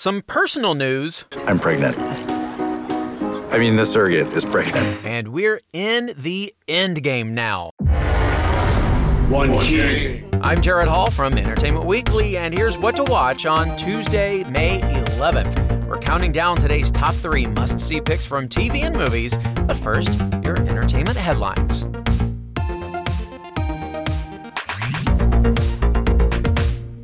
some personal news. I'm pregnant. I mean, the surrogate is pregnant. And we're in the end game now. One king. I'm Jared Hall from Entertainment Weekly, and here's what to watch on Tuesday, May 11th. We're counting down today's top three must see picks from TV and movies, but first, your entertainment headlines.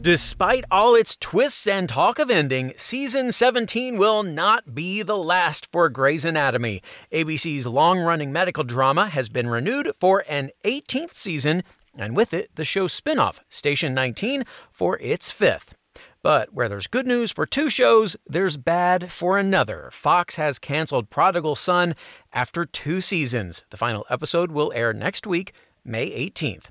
Despite all its twists and talk of ending, season 17 will not be the last for Grey's Anatomy. ABC's long running medical drama has been renewed for an 18th season, and with it, the show's spin off, Station 19, for its fifth. But where there's good news for two shows, there's bad for another. Fox has canceled Prodigal Son after two seasons. The final episode will air next week, May 18th.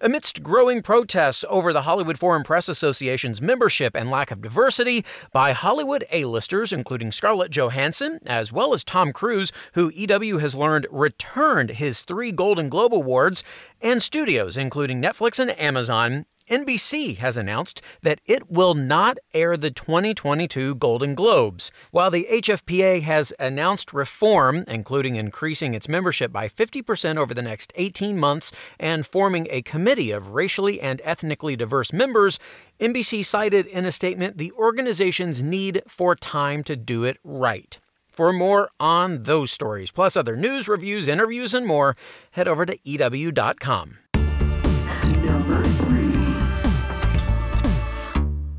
Amidst growing protests over the Hollywood Foreign Press Association's membership and lack of diversity by Hollywood A-listers, including Scarlett Johansson, as well as Tom Cruise, who EW has learned returned his three Golden Globe Awards, and studios, including Netflix and Amazon, NBC has announced that it will not air the 2022 Golden Globes. While the HFPA has announced reform, including increasing its membership by 50% over the next 18 months and forming a committee of racially and ethnically diverse members, NBC cited in a statement the organization's need for time to do it right. For more on those stories, plus other news, reviews, interviews, and more, head over to EW.com.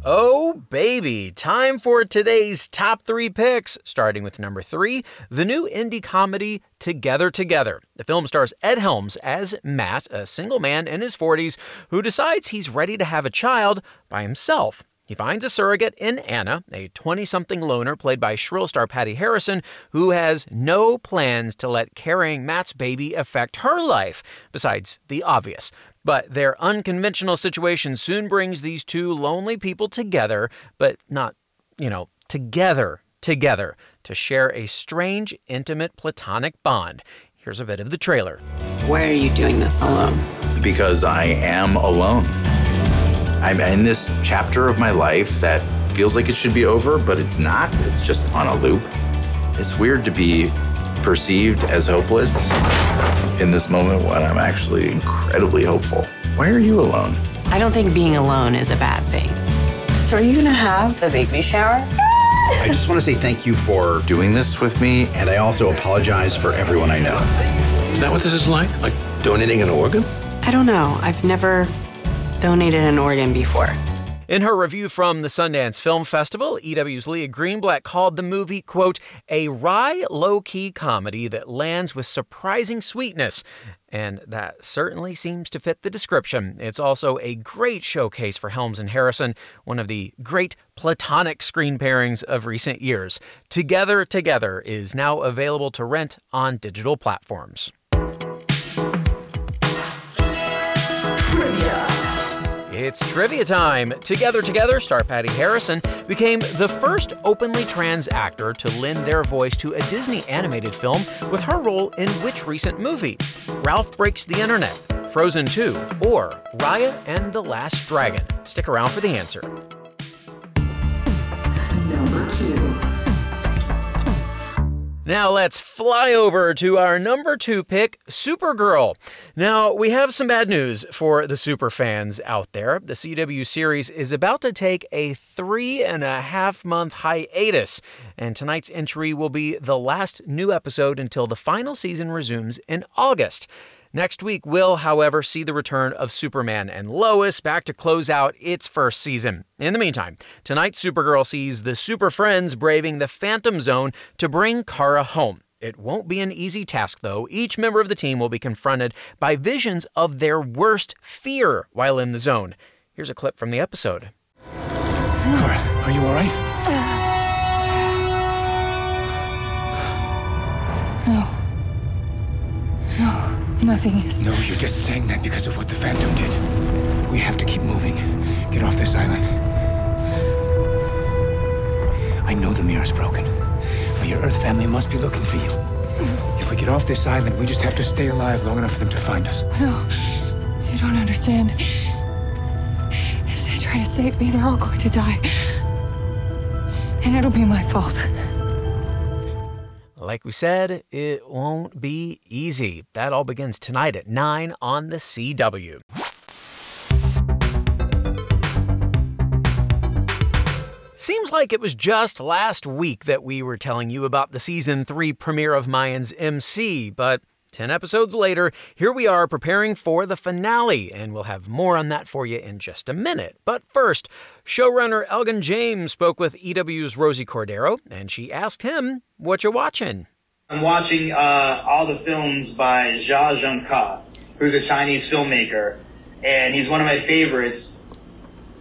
Oh, baby. Time for today's top three picks, starting with number three the new indie comedy Together Together. The film stars Ed Helms as Matt, a single man in his 40s who decides he's ready to have a child by himself. He finds a surrogate in Anna, a 20 something loner played by shrill star Patti Harrison, who has no plans to let carrying Matt's baby affect her life, besides the obvious. But their unconventional situation soon brings these two lonely people together, but not, you know, together, together, to share a strange, intimate, platonic bond. Here's a bit of the trailer. Why are you doing this alone? Because I am alone. I'm in this chapter of my life that feels like it should be over, but it's not. It's just on a loop. It's weird to be perceived as hopeless in this moment when I'm actually incredibly hopeful. Why are you alone? I don't think being alone is a bad thing. So are you gonna have the baby shower? I just want to say thank you for Doing this with me, and I also apologize for everyone I know. Is that what this is like? Like donating an organ? I don't know. I've never donated an organ before. In her review from the Sundance Film Festival, EW's Leah Greenblatt called the movie, quote, a wry, low key comedy that lands with surprising sweetness. And that certainly seems to fit the description. It's also a great showcase for Helms and Harrison, one of the great platonic screen pairings of recent years. Together Together is now available to rent on digital platforms. It's trivia time. Together Together star Patti Harrison became the first openly trans actor to lend their voice to a Disney animated film with her role in which recent movie? Ralph Breaks the Internet, Frozen 2, or Raya and the Last Dragon? Stick around for the answer. Number two. Now let's fly over to our number two pick, Supergirl. Now, we have some bad news for the super fans out there. The CW series is about to take a three and a half month hiatus, and tonight's entry will be the last new episode until the final season resumes in August. Next week will, however, see the return of Superman and Lois back to close out its first season. In the meantime, tonight Supergirl sees the Super Friends braving the Phantom Zone to bring Kara home. It won't be an easy task, though. Each member of the team will be confronted by visions of their worst fear while in the zone. Here's a clip from the episode. Kara, are you all right? Uh, nothing is. No, you're just saying that because of what the Phantom did. We have to keep moving. Get off this island. I know the mirror's broken, but your Earth family must be looking for you. If we get off this island, we just have to stay alive long enough for them to find us. No, you don't understand. If they try to save me, they're all going to die. And it'll be my fault. Like we said, it won't be easy. That all begins tonight at 9 on the CW. Seems like it was just last week that we were telling you about the season 3 premiere of Mayans MC, but 10 episodes later, here we are preparing for the finale, and we'll have more on that for you in just a minute. But first, showrunner Elgin James spoke with EW's Rosie Cordero, and she asked him, What you watching? I'm watching uh, all the films by Jia Zhangke, who's a Chinese filmmaker, and he's one of my favorites.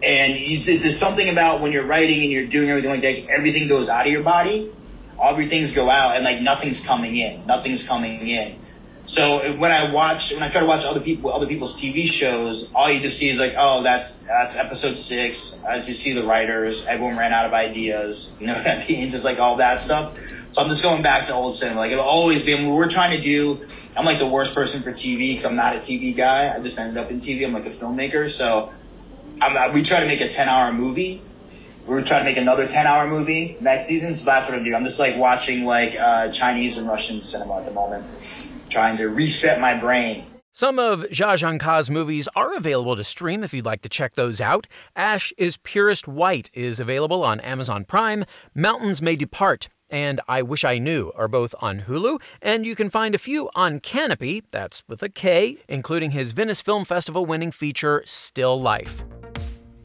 And there's something about when you're writing and you're doing everything like that, everything goes out of your body. All your things go out, and like nothing's coming in. Nothing's coming in. So when I watch, when I try to watch other people, other people's TV shows, all you just see is like, oh, that's that's episode six. I just see the writers. Everyone ran out of ideas. You know what I mean? Just like all that stuff. So I'm just going back to old cinema. Like it'll always be. I mean, we're trying to do. I'm like the worst person for TV because I'm not a TV guy. I just ended up in TV. I'm like a filmmaker. So I'm, we try to make a 10 hour movie. We're trying to make another 10 hour movie next season. So that's what I'm doing. I'm just like watching like uh, Chinese and Russian cinema at the moment, trying to reset my brain. Some of Jia Zhangke's movies are available to stream if you'd like to check those out. Ash is Purest White is available on Amazon Prime. Mountains May Depart and I Wish I Knew are both on Hulu, and you can find a few on Kanopy, that's with a K, including his Venice Film Festival winning feature Still Life.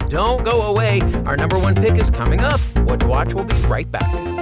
Don't go away. Our number one pick is coming up. What to watch will be right back.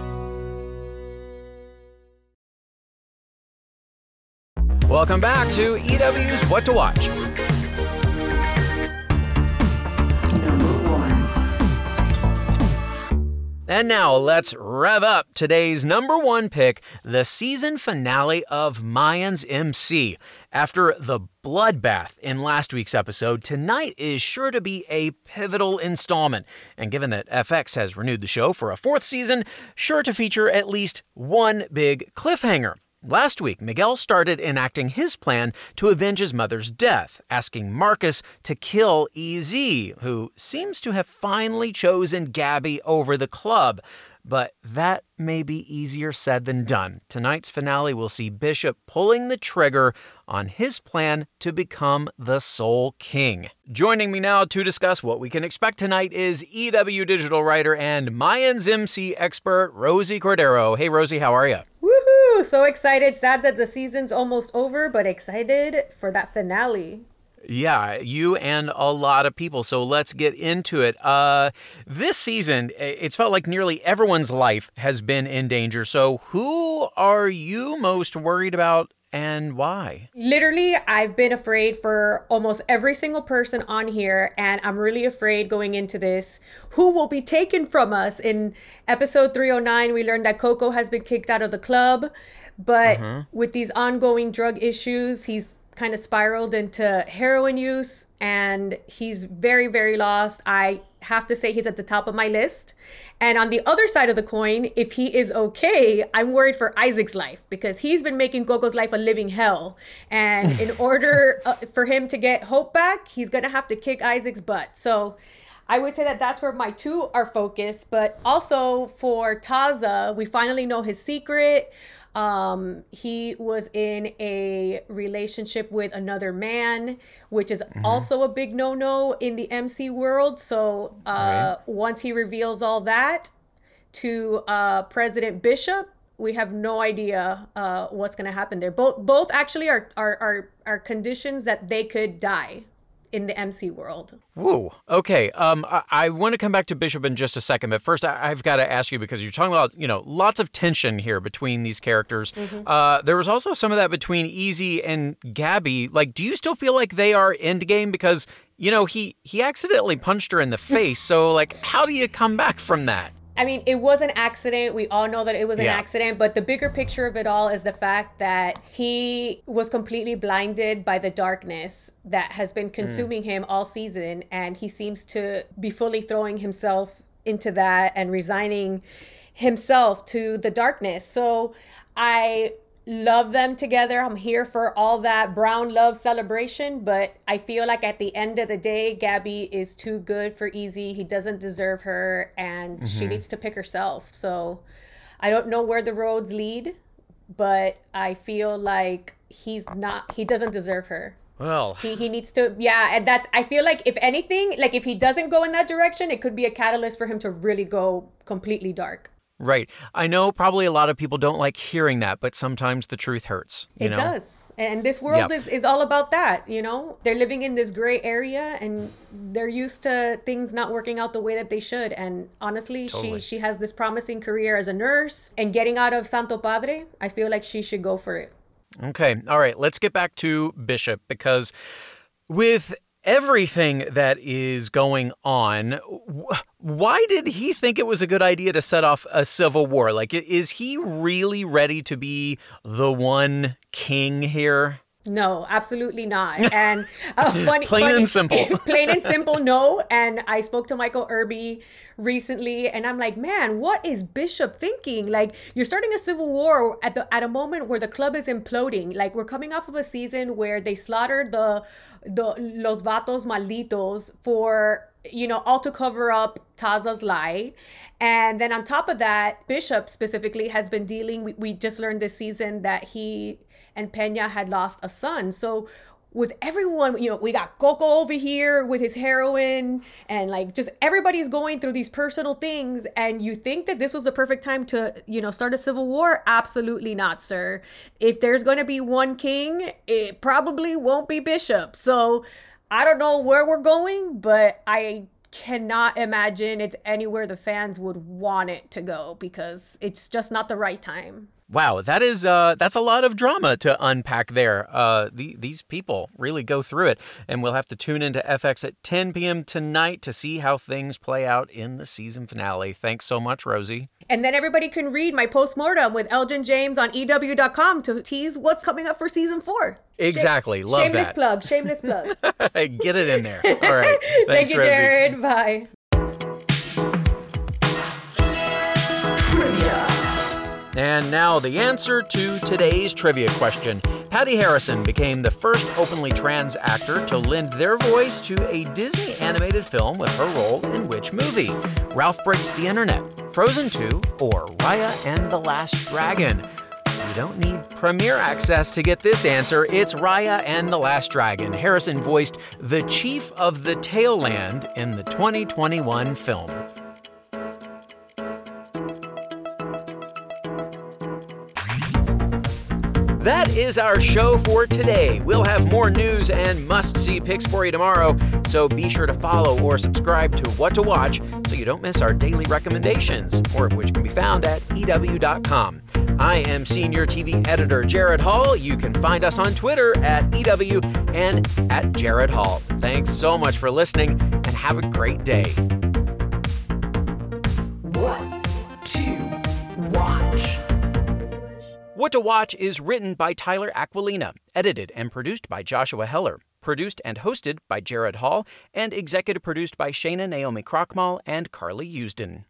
Welcome back to EW's What to Watch. And now let's rev up today's number one pick, the season finale of Mayans MC. After the bloodbath in last week's episode, tonight is sure to be a pivotal installment. And given that FX has renewed the show for a fourth season, sure to feature at least one big cliffhanger. Last week, Miguel started enacting his plan to avenge his mother's death, asking Marcus to kill EZ, who seems to have finally chosen Gabby over the club. But that may be easier said than done. Tonight's finale will see Bishop pulling the trigger on his plan to become the Soul King. Joining me now to discuss what we can expect tonight is EW digital writer and Mayans MC expert Rosie Cordero. Hey, Rosie, how are you? So excited. Sad that the season's almost over, but excited for that finale. Yeah, you and a lot of people. So let's get into it. Uh, this season, it's felt like nearly everyone's life has been in danger. So, who are you most worried about and why? Literally, I've been afraid for almost every single person on here, and I'm really afraid going into this who will be taken from us. In episode 309, we learned that Coco has been kicked out of the club, but Uh-huh. with these ongoing drug issues, he's kind of spiraled into heroin use and he's very very lost. I have to say he's at the top of my list. And on the other side of the coin if he is okay i'm worried for isaac's life because he's been making coco's life a living hell. And in order uh, for him to get hope back he's gonna have to kick isaac's butt. So I would say that that's where my two are focused, but also for Taza, we finally know his secret. Um, he was in a relationship with another man, which is also a big no no in the MC world. So uh, once he reveals all that to uh, President Bishop, we have no idea uh, what's going to happen there. Both both actually are, are are are conditions that they could die in the MC world. Woo. Okay. Um, I, I want to come back to Bishop in just a second, but first I, have got to ask you because you're talking about you know lots of tension here between these characters. Mm-hmm. Uh, there was also some of that between EZ and Gabby. Like, do you still feel like they are endgame because you know he he accidentally punched her in the face? so like, how do you come back from that? I mean, it was an accident. We all know that it was an yeah. accident, but the bigger picture of it all is the fact that he was completely blinded by the darkness that has been hmm. consuming mm. him all season. And he seems to be fully throwing himself into that and resigning himself to the darkness. So I love them together. I'm here for all that brown love celebration, but I feel like at the end of the day, Gabby is too good for EZ. He doesn't deserve her, and mm-hmm. she needs to pick herself. So I don't know where the roads lead, but I feel like he's not, he doesn't deserve her. Well, he, he needs to, yeah. And that's, I feel like if anything, like if he doesn't go in that direction, it could be a catalyst for him to really go completely dark. Right. I know probably a lot of people don't like hearing that, but sometimes the truth hurts. it know? does. And this world yep. is, is all about that, you know? They're living in this gray area and they're used to things not working out the way that they should. And honestly, totally. she she has this promising career as a nurse and getting out of Santo Padre, I feel like she should go for it. Okay. All right. Let's get back to Bishop because with everything that is going on, why did he think it was a good idea to set off a civil war? Like, is he really ready to be the one king here? No, absolutely not. And uh, funny, plain funny, and simple. plain and simple, no. And I spoke to Michael Irby recently, and I'm like, man, what is Bishop thinking? Like, you're starting a civil war at the at a moment where the club is imploding. Like, we're coming off of a season where they slaughtered the the los vatos malditos for you know, all to cover up Taza's lie. And then on top of that, Bishop specifically has been dealing, we, we just learned this season that he and Pena had lost a son. So with everyone, you know, we got Coco over here with his heroin, and like just everybody's going through these personal things. And you think that this was the perfect time to, you know, start a civil war? Absolutely not, sir. If there's going to be one king, it probably won't be Bishop. So I don't know where we're going, but I cannot imagine it's anywhere the fans would want it to go because it's just not the right time. Wow, that is uh, that's a lot of drama to unpack there. Uh, the, these people really go through it, and we'll have to tune into FX at 10 p.m. tonight to see how things play out in the season finale. Thanks so much, Rosie. And then everybody can read my postmortem with Elgin James on EW.com to tease what's coming up for season four. Exactly. Love shameless that. plug. Shameless plug. Get it in there. All right. Thanks, Thank you, Rosie. Jared. Bye. And now the answer to today's trivia question. Patti Harrison became the first openly trans actor to lend their voice to a Disney animated film with her role in which movie? Ralph Breaks the Internet, Frozen 2, or Raya and the Last Dragon? You don't need premiere access to get this answer. It's Raya and the Last Dragon. Harrison voiced the chief of the Tailland in the 2021 film. That is our show for today. We'll have more news and must see picks for you tomorrow, so be sure to follow or subscribe to What to Watch so you don't miss our daily recommendations, more of which can be found at EW.com. I am Senior TV Editor Jared Hall. You can find us on Twitter at EW and at Jared Hall. Thanks so much for listening and have a great day. What to Watch is written by Tyler Aquilina, edited and produced by Joshua Heller, produced and hosted by Jared Hall, and executive produced by Shana Naomi Krochmal and Carly Usden.